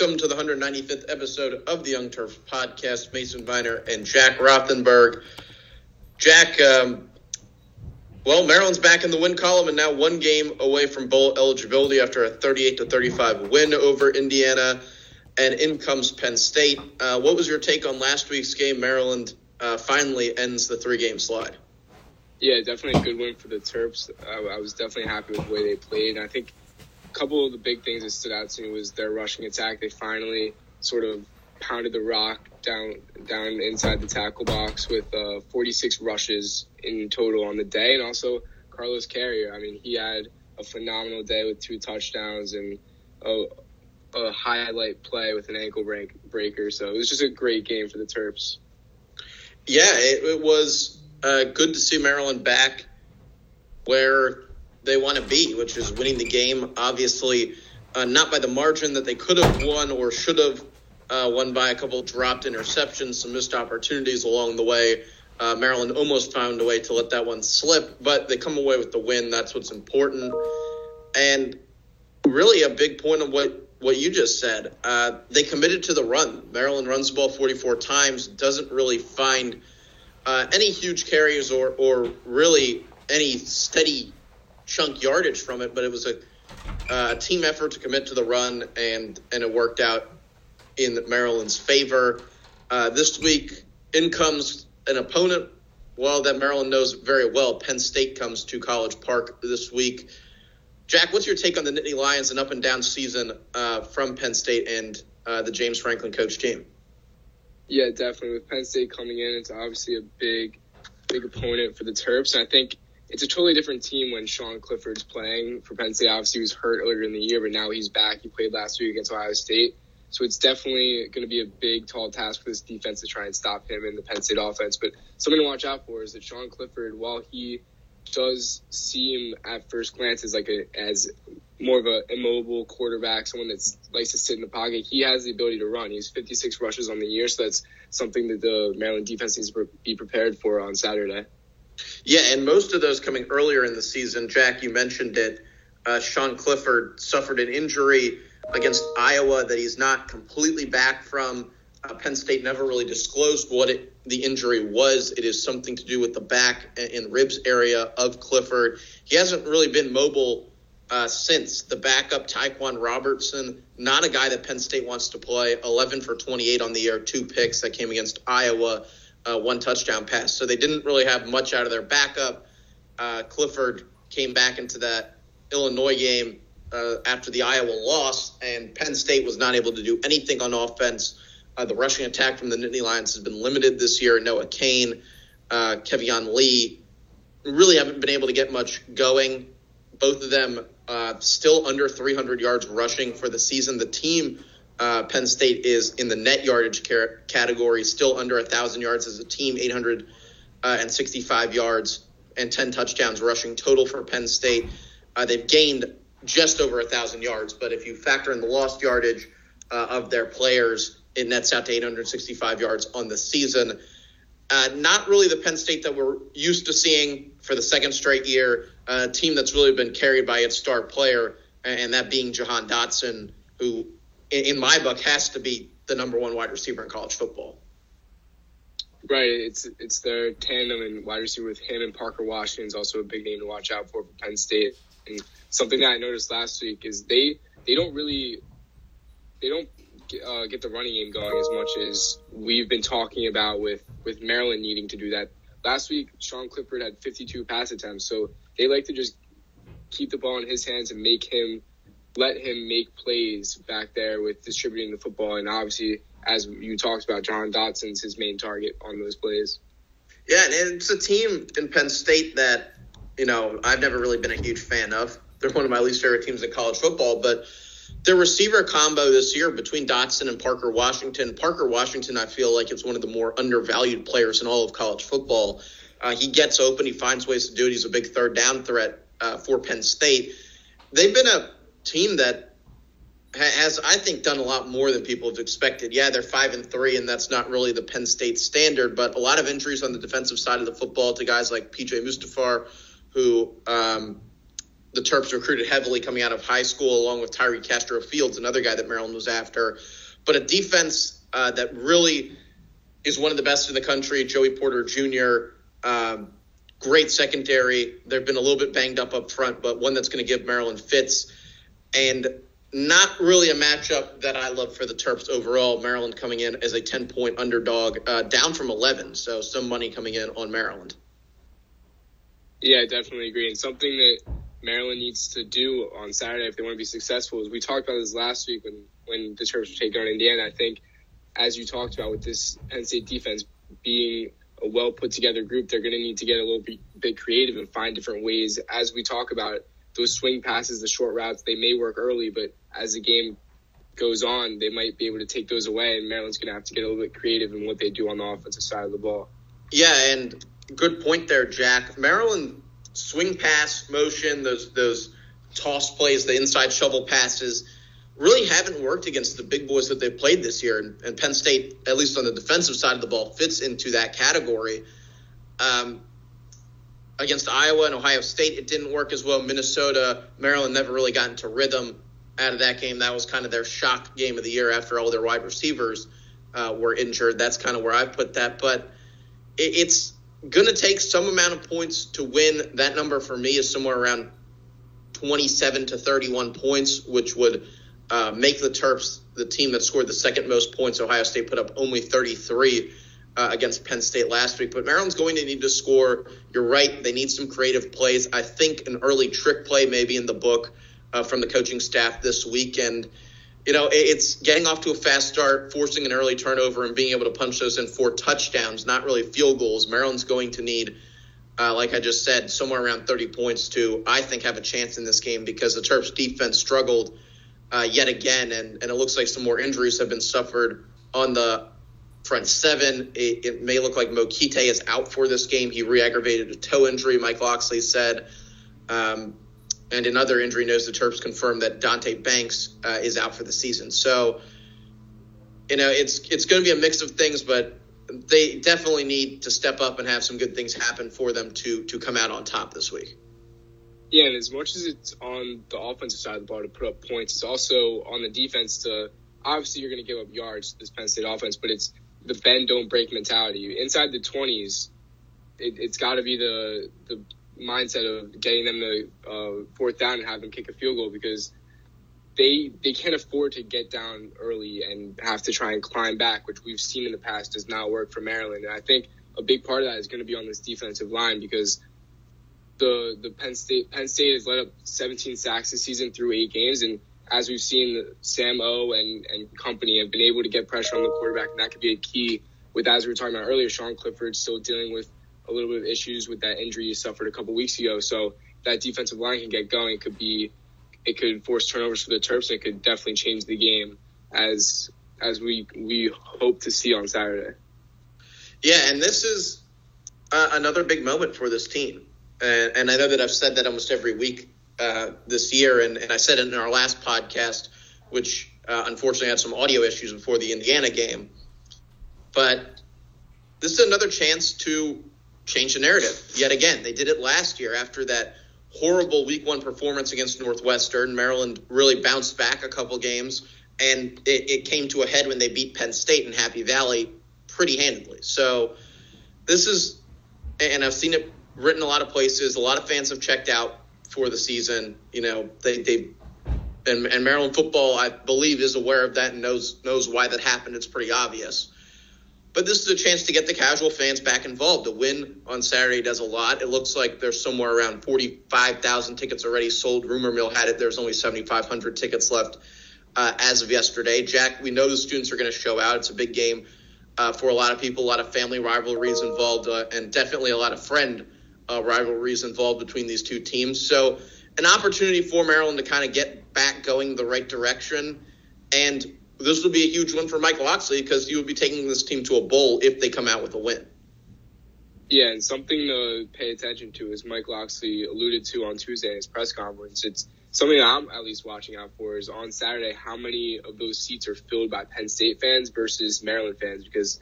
Welcome to the 195th episode of the Young Terps Podcast. Mason Viner and Jack Rothenberg. Jack, um, well, Maryland's back in the win column and now one game away from bowl eligibility after a 38 to 35 win over Indiana. And in comes Penn State. Uh, what was your take on last week's game? Maryland uh, finally ends the three game slide. Yeah, definitely a good win for the Terps. I, I was definitely happy with the way they played. I think couple of the big things that stood out to me was their rushing attack. They finally sort of pounded the rock down down inside the tackle box with uh, 46 rushes in total on the day, and also Carlos Carrier. I mean, he had a phenomenal day with two touchdowns and a, a highlight play with an ankle break, breaker. So it was just a great game for the Terps. Yeah, it, it was uh, good to see Maryland back where they want to be, which is winning the game. Obviously, uh, not by the margin that they could have won or should have uh, won by a couple dropped interceptions, some missed opportunities along the way. Uh, Maryland almost found a way to let that one slip, but they come away with the win. That's what's important. And really, a big point of what what you just said. Uh, they committed to the run. Maryland runs the ball 44 times, doesn't really find uh, any huge carries or, or really any steady chunk yardage from it, but it was a uh, team effort to commit to the run, and, and it worked out in Maryland's favor. Uh, this week, in comes an opponent, well, that Maryland knows very well. Penn State comes to College Park this week. Jack, what's your take on the Nittany Lions and up and down season uh, from Penn State and uh, the James Franklin coach team? Yeah, definitely. With Penn State coming in, it's obviously a big, big opponent for the Terps. I think it's a totally different team when Sean Clifford's playing for Penn State. Obviously, he was hurt earlier in the year, but now he's back. He played last week against Ohio State. So it's definitely going to be a big, tall task for this defense to try and stop him in the Penn State offense. But something to watch out for is that Sean Clifford, while he does seem at first glance as like a as more of a immobile quarterback, someone that likes to sit in the pocket. He has the ability to run. He's 56 rushes on the year, so that's something that the Maryland defense needs to be prepared for on Saturday. Yeah, and most of those coming earlier in the season. Jack, you mentioned it. Uh, Sean Clifford suffered an injury against Iowa that he's not completely back from. Uh, Penn State never really disclosed what it, the injury was. It is something to do with the back and ribs area of Clifford. He hasn't really been mobile uh, since. The backup, Ta'Quan Roberson, not a guy that Penn State wants to play. 11 for 28 on the year, two picks that came against Iowa, uh, one touchdown pass. So they didn't really have much out of their backup. Uh, Clifford came back into that Illinois game uh, after the Iowa loss, and Penn State was not able to do anything on offense. Uh, the rushing attack from the Nittany Lions has been limited this year. Noah Cain, uh, Keyvone Lee really haven't been able to get much going. Both of them uh, still under 300 yards rushing for the season. The team, uh, Penn State, is in the net yardage category, still under 1,000 yards as a team, 865 uh, yards and 10 touchdowns rushing total for Penn State. Uh, they've gained just over 1,000 yards, but if you factor in the lost yardage uh, of their players, it nets out to 865 yards on the season. Uh, not really the Penn State that we're used to seeing for the second straight year. A team that's really been carried by its star player, and that being Jahan Dotson, who, in my book, has to be the number one wide receiver in college football. Right, it's it's their tandem and wide receiver with him and Parker Washington is also a big name to watch out for for Penn State. And something that I noticed last week is they they don't really they don't uh, get the running game going as much as we've been talking about with with Maryland needing to do that. Last week, Sean Clifford had 52 pass attempts, so they like to just keep the ball in his hands and make him let him make plays back there with distributing the football. And obviously, as you talked about, Jahan Dotson's his main target on those plays. Yeah, and it's a team in Penn State that you know I've never really been a huge fan of. They're one of my least favorite teams in college football, but the receiver combo this year between Dotson and Parker Washington. Parker Washington, I feel like it's one of the more undervalued players in all of college football. Uh, he gets open, he finds ways to do it. He's a big third down threat uh, for Penn State. They've been a team that has, I think, done a lot more than people have expected. Yeah, they're five and three, and that's not really the Penn State standard. But a lot of injuries on the defensive side of the football to guys like PJ Mustipher, who um, the Terps recruited heavily coming out of high school, along with Tariq Castro Fields, another guy that Maryland was after. But a defense uh, that really is one of the best in the country. Joey Porter Jr. Um, great secondary. They've been a little bit banged up up front, but one that's going to give Maryland fits. And not really a matchup that I love for the Terps overall. Maryland coming in as a 10 point underdog, uh, down from 11. So some money coming in on Maryland. Yeah, I definitely agree. And something that Maryland needs to do on Saturday if they want to be successful is we talked about this last week when, when the Terps were taking on Indiana. I think, as you talked about with this Penn State defense being a well put together group, they're going to need to get a little bit, bit creative and find different ways as we talk about those swing passes, the short routes, they may work early, but as the game goes on, they might be able to take those away, and Maryland's going to have to get a little bit creative in what they do on the offensive side of the ball. Yeah, and good point there, Jack. Maryland swing pass motion, those those toss plays, the inside shovel passes, really haven't worked against the big boys that they've played this year. And, and Penn State, at least on the defensive side of the ball, fits into that category. Um, against Iowa and Ohio State, it didn't work as well. Minnesota, Maryland never really got into rhythm out of that game. That was kind of their shock game of the year after all their wide receivers uh, were injured. That's kind of where I put that. But it, it's going to take some amount of points to win. That number for me is somewhere around 27 to 31 points, which would uh, make the Terps the team that scored the second most points. Ohio State put up only 33 uh, against Penn State last week. But Maryland's going to need to score. You're right. They need some creative plays. I think an early trick play maybe in the book uh, from the coaching staff this weekend. You know, it's getting off to a fast start, forcing an early turnover, and being able to punch those in for touchdowns, not really field goals. Maryland's going to need, uh, like I just said, somewhere around 30 points to, I think, have a chance in this game because the Terps defense struggled uh, yet again, and, and it looks like some more injuries have been suffered on the front seven. It, it, may look like Mokite is out for this game. He re-aggravated a toe injury. Mike Locksley said. Um, and another injury news, the Terps confirmed that Deonte Banks uh, is out for the season. So, you know, it's it's going to be a mix of things, but they definitely need to step up and have some good things happen for them to to come out on top this week. Yeah, and as much as it's on the offensive side of the ball to put up points, it's also on the defense to obviously you're going to give up yards this Penn State offense, but it's the bend don't break mentality. Inside the 20s, it, has got to be the the mindset of getting them to uh, fourth down and have them kick a field goal because they they can't afford to get down early and have to try and climb back, which we've seen in the past does not work for Maryland. And I think a big part of that is going to be on this defensive line because the the Penn State Penn State has let up 17 sacks this season through eight games, and as we've seen, Sam O and, and company have been able to get pressure on the quarterback, and that could be a key. With as we were talking about earlier, Sean Clifford still dealing with a little bit of issues with that injury he suffered a couple weeks ago. So that defensive line can get going. It could be, it could force turnovers for the Terps. And it could definitely change the game as as we we hope to see on Saturday. Yeah, and this is uh, another big moment for this team. And, and I know that I've said that almost every week uh, this year, and, and I said it in our last podcast, which uh, unfortunately had some audio issues before the Indiana game. But this is another chance to change the narrative yet again. They did it last year after that horrible week one performance against Northwestern. Maryland really bounced back a couple games, and it, it came to a head when they beat Penn State in Happy Valley pretty handedly. So this is, and I've seen it written a lot of places. A lot of fans have checked out for the season. You know, they they and, and Maryland football, I believe, is aware of that and knows knows why that happened. It's pretty obvious. But this is a chance to get the casual fans back involved. The win on Saturday does a lot. It looks like there's somewhere around 45,000 tickets already sold. Rumor mill had it there's only 7,500 tickets left uh, as of yesterday. Jack, we know the students are going to show out. It's a big game uh, for a lot of people, a lot of family rivalries involved, uh, and definitely a lot of friend uh, rivalries involved between these two teams. So, an opportunity for Maryland to kind of get back going the right direction. And this would be a huge win for Mike Locksley because he would be taking this team to a bowl if they come out with a win. Yeah, and something to pay attention to, as Mike Locksley alluded to on Tuesday in his press conference, it's something I'm at least watching out for is on Saturday how many of those seats are filled by Penn State fans versus Maryland fans because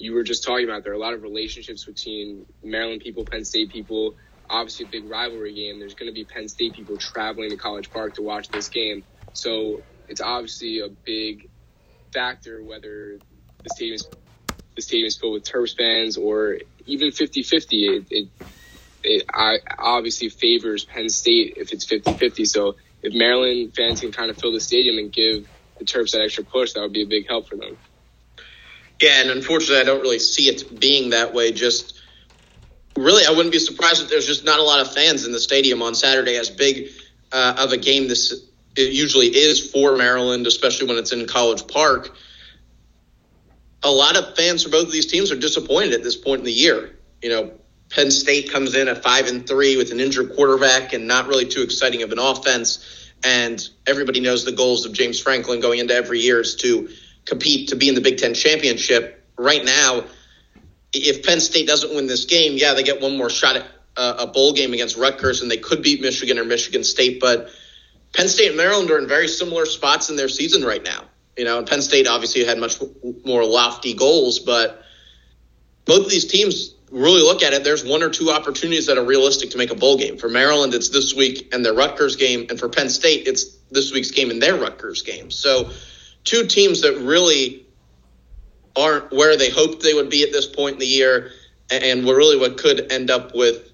you were just talking about there are a lot of relationships between Maryland people, Penn State people. obviously a big rivalry game. There's going to be Penn State people traveling to College Park to watch this game. So it's obviously a big factor whether the stadium's the stadium's filled with Terps fans or even 50-50. It, it, it obviously favors Penn State if it's 50-50. So if Maryland fans can kind of fill the stadium and give the Terps that extra push, that would be a big help for them. Yeah, and unfortunately, I don't really see it being that way. Just really, I wouldn't be surprised if there's just not a lot of fans in the stadium on Saturday. As big uh, of a game this it usually is for Maryland, especially when it's in College Park. A lot of fans for both of these teams are disappointed at this point in the year. You know, Penn State comes in at five and three with an injured quarterback and not really too exciting of an offense. And everybody knows the goals of James Franklin going into every year is to compete to be in the Big Ten championship. Right now, if Penn State doesn't win this game, yeah, they get one more shot at a bowl game against Rutgers, and they could beat Michigan or Michigan State. But Penn State and Maryland are in very similar spots in their season right now. You know, Penn State obviously had much more lofty goals, but both of these teams really look at it. There's one or two opportunities that are realistic to make a bowl game. For Maryland, it's this week and their Rutgers game, and for Penn State, it's this week's game and their Rutgers game. So, two teams that really aren't where they hoped they would be at this point in the year, and were really what could end up with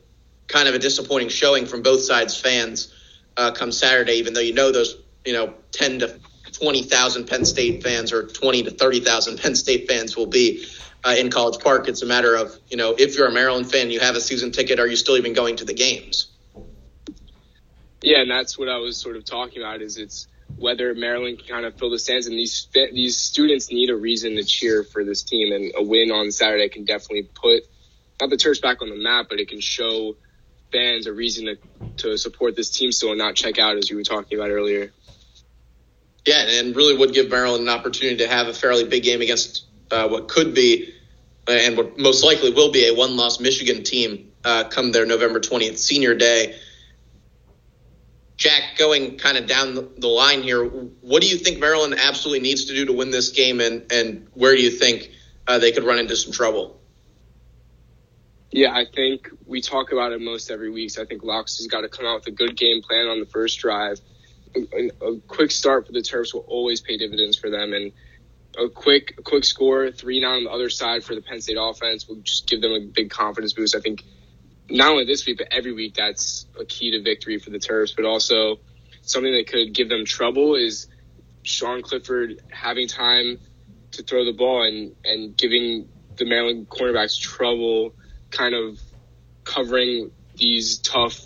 kind of a disappointing showing from both sides' fans uh, come Saturday, even though you know those, you know, 10 to 20,000 Penn State fans or 20 to 30,000 Penn State fans will be uh, in College Park. It's a matter of, you know, if you're a Maryland fan, you have a season ticket, are you still even going to the games? Yeah, and that's what I was sort of talking about is it's whether Maryland can kind of fill the stands and these these students need a reason to cheer for this team and a win on Saturday can definitely put not the Terps back on the map, but it can show fans a reason to, to support this team still and not check out, as you were talking about earlier. Yeah, and really would give Maryland an opportunity to have a fairly big game against uh, what could be and what most likely will be a one loss Michigan team uh, come their November 20th senior day. Jack, going kind of down the line here, what do you think Maryland absolutely needs to do to win this game, and, and where do you think uh, they could run into some trouble? Yeah, I think we talk about it most every week. So I think Laux has got to come out with a good game plan on the first drive. A, a, quick start for the Terps will always pay dividends for them, and a quick a quick score, three nine on the other side for the Penn State offense will just give them a big confidence boost. I think not only this week but every week that's a key to victory for the Terps, but also something that could give them trouble is Sean Clifford having time to throw the ball and and giving the Maryland cornerbacks trouble kind of covering these tough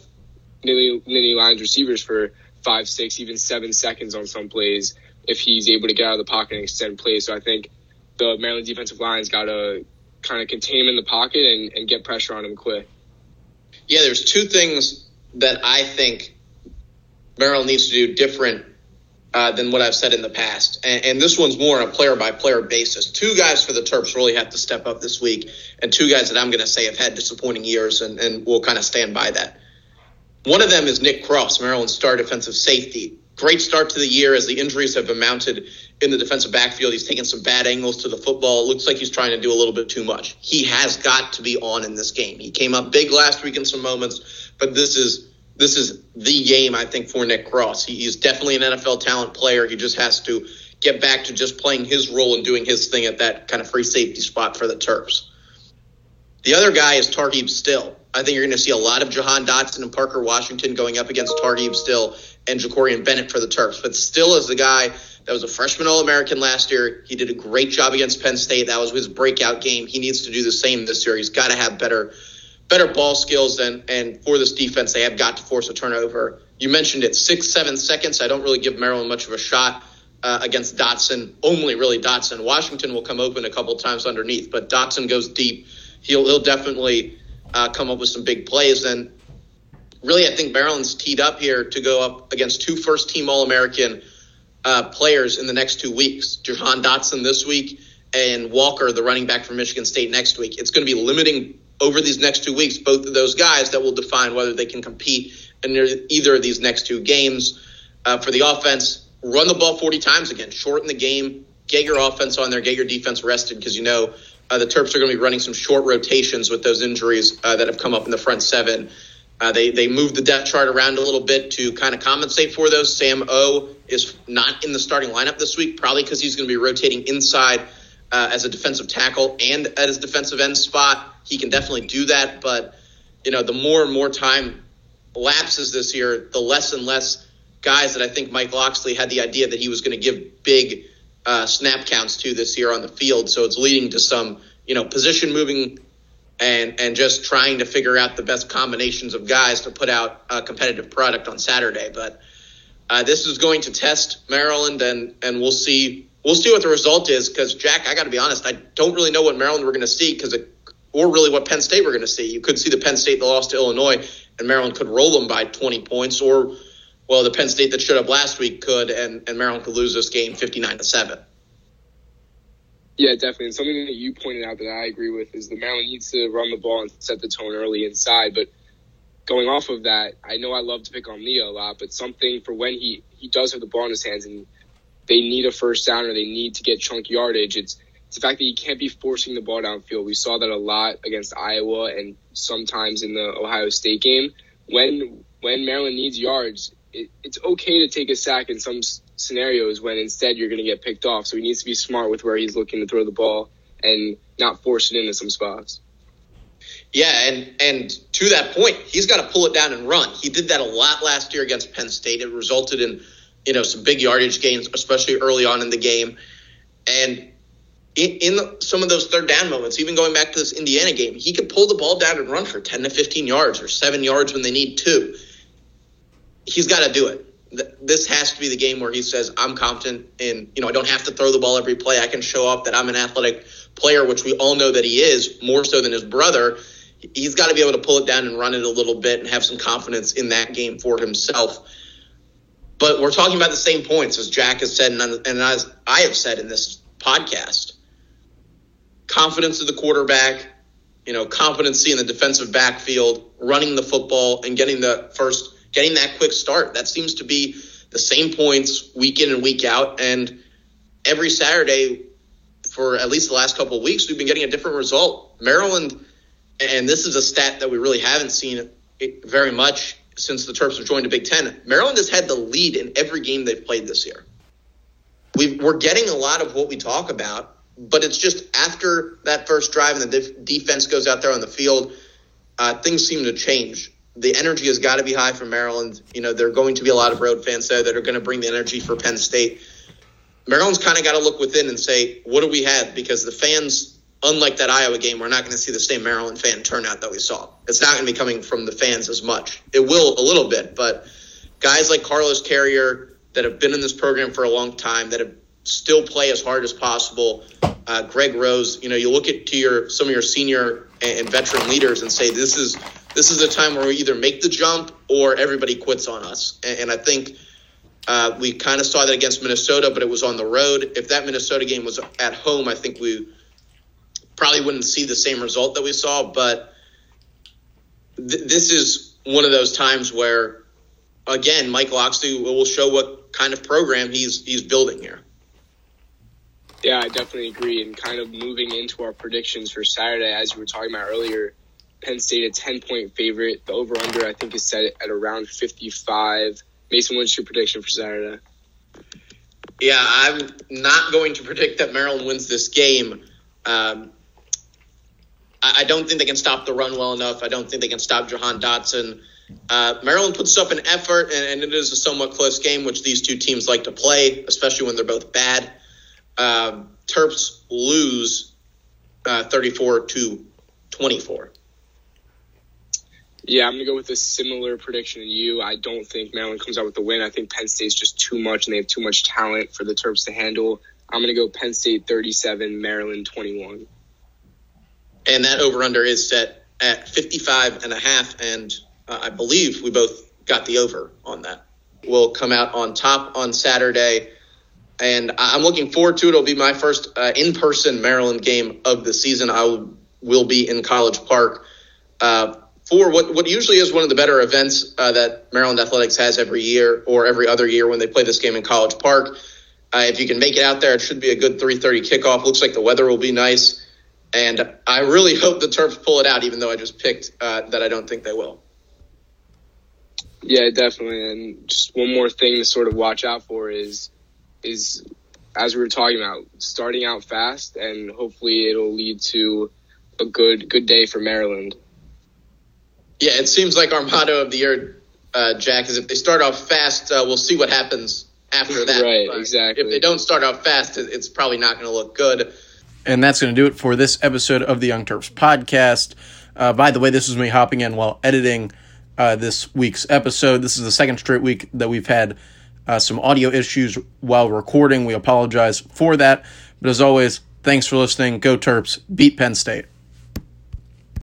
Nittany, Nittany Lions receivers for five, six, even seven seconds on some plays if he's able to get out of the pocket and extend plays. So I think the Maryland defensive line's got to kind of contain him in the pocket and, and get pressure on him quick. Yeah, there's two things that I think Maryland needs to do different uh, than what I've said in the past. And, and this one's more on a player by player basis. Two guys for the Terps really have to step up this week, and two guys that I'm going to say have had disappointing years, and, and we'll kind of stand by that. One of them is Nick Cross, Maryland's star defensive safety. Great start to the year as the injuries have been mounted in the defensive backfield. He's taking some bad angles to the football. It looks like he's trying to do a little bit too much. He has got to be on in this game. He came up big last week in some moments, but this is this is the game, I think, for Nick Cross. He, he's definitely an NFL talent player. He just has to get back to just playing his role and doing his thing at that kind of free safety spot for the Terps. The other guy is Tarheeb Still. I think you're going to see a lot of Jahan Dotson and Parker Washington going up against Tarheeb Still and Jakorian Bennett for the Terps. But Still is the guy that was a freshman All American last year. He did a great job against Penn State. That was his breakout game. He needs to do the same this year. He's got to have better better ball skills and and for this defense they have got to force a turnover. You mentioned it, six seven seconds. I don't really give Maryland much of a shot uh, against Dotson. Only really Dotson. Washington will come open a couple times underneath, but Dotson goes deep. He'll he'll definitely uh, come up with some big plays. And really, I think Maryland's teed up here to go up against two first team All American uh, players in the next two weeks. Jahan Dotson this week and Walker, the running back from Michigan State, next week. It's going to be limiting over these next two weeks, both of those guys that will define whether they can compete in either of these next two games. Uh, for the offense, run the ball 40 times again, shorten the game, get your offense on there, get your defense rested because you know uh, the Terps are going to be running some short rotations with those injuries uh, that have come up in the front seven. Uh, they they moved the depth chart around a little bit to kind of compensate for those. Sam O is not in the starting lineup this week, probably because he's going to be rotating inside uh, as a defensive tackle and at his defensive end spot. He can definitely do that, but you know the more and more time lapses this year, the less and less guys that I think Mike Locksley had the idea that he was going to give big uh, snap counts to this year on the field. So it's leading to some you know position moving and and just trying to figure out the best combinations of guys to put out a competitive product on Saturday. But uh, this is going to test Maryland, and and we'll see we'll see what the result is. Because Jack, I got to be honest, I don't really know what Maryland we're going to see because or really what Penn State we're going to see. You could see the Penn State that lost to Illinois, and Maryland could roll them by 20 points, or well, the Penn State that showed up last week could, and, and Maryland could lose this game 59 to seven. Yeah, definitely. And something that you pointed out that I agree with is that Maryland needs to run the ball and set the tone early inside. But going off of that, I know I love to pick on Taulia a lot, but something for when he, he does have the ball in his hands and they need a first down or they need to get chunk yardage, it's, it's the fact that he can't be forcing the ball downfield. We saw that a lot against Iowa and sometimes in the Ohio State game. When when Maryland needs yards, it, it's okay to take a sack in some scenarios when instead you're going to get picked off. So he needs to be smart with where he's looking to throw the ball and not force it into some spots. Yeah, and and to that point, he's got to pull it down and run. He did that a lot last year against Penn State. It resulted in you know some big yardage gains, especially early on in the game. And in, some of those third down moments, even going back to this Indiana game, he could pull the ball down and run for ten to fifteen yards or seven yards when they need two. He's got to do it this has to be the game where he says, I'm confident in, you know, I don't have to throw the ball every play. I can show up that I'm an athletic player, which we all know that he is more so than his brother. He's got to be able to pull it down and run it a little bit and have some confidence in that game for himself. But we're talking about the same points as Jack has said, and as I have said in this podcast. Confidence of the quarterback, you know, competency in the defensive backfield, running the football, and getting the first getting that quick start. That seems to be the same points week in and week out. And every Saturday for at least the last couple of weeks, we've been getting a different result. Maryland, and this is a stat that we really haven't seen very much since the Terps have joined the Big Ten. Maryland has had the lead in every game they've played this year. we are getting a lot of what we talk about, but it's just after that first drive and the def- defense goes out there on the field, uh, things seem to change the energy has got to be high for Maryland. You know, there are going to be a lot of road fans there that are going to bring the energy for Penn State. Maryland's kind of got to look within and say, what do we have? Because the fans, unlike that Iowa game, we're not going to see the same Maryland fan turnout that we saw. It's not going to be coming from the fans as much. It will a little bit, but guys like Carlos Carrier that have been in this program for a long time, that have still play as hard as possible. Uh, Greg Rose, you know, you look at to your some of your senior and veteran leaders and say this is this is a time where we either make the jump or everybody quits on us. And, and I think uh, we kind of saw that against Minnesota, but it was on the road. If that Minnesota game was at home, I think we probably wouldn't see the same result that we saw. But th- this is one of those times where, again, Mike Locksley will show what kind of program he's he's building here. Yeah, I definitely agree. And kind of moving into our predictions for Saturday, as you were talking about earlier, Penn State a 10 point favorite. The over under, I think, is set at around 55. Mason, what's your prediction for Saturday? Yeah, I'm not going to predict that Maryland wins this game. Um, I, don't think they can stop the run well enough. I don't think they can stop Jahan Dotson. Uh, Maryland puts up an effort, and, and, it is a somewhat close game, which these two teams like to play, especially when they're both bad. Uh, Terps lose uh, 34 to 24. Yeah, I'm gonna go with a similar prediction to you. I don't think Maryland comes out with the win. I think Penn State's just too much, and they have too much talent for the Terps to handle. I'm gonna go Penn State 37, Maryland 21. And that over under is set at 55 and a half, and uh, I believe we both got the over on that. We'll come out on top on Saturday, and I'm looking forward to it. It'll be my first uh, in person Maryland game of the season. I will be in College Park. Uh, for what, what usually is one of the better events uh, that Maryland Athletics has every year or every other year when they play this game in College Park. Uh, if you can make it out there, it should be a good 3:30 kickoff. Looks like the weather will be nice, and I really hope the Terps pull it out. Even though I just picked uh, that I don't think they will. Yeah, definitely. And just one more thing to sort of watch out for is is as we were talking about, starting out fast and hopefully it'll lead to a good good day for Maryland. Yeah, it seems like our motto of the year, uh, Jack, is if they start off fast, uh, we'll see what happens after that. right, but exactly. If they don't start off fast, it's probably not going to look good. And that's going to do it for this episode of the Young Terps podcast. Uh, by the way, this was me hopping in while editing uh, this week's episode. This is the second straight week that we've had uh, some audio issues while recording. We apologize for that. But as always, thanks for listening. Go Terps. Beat Penn State.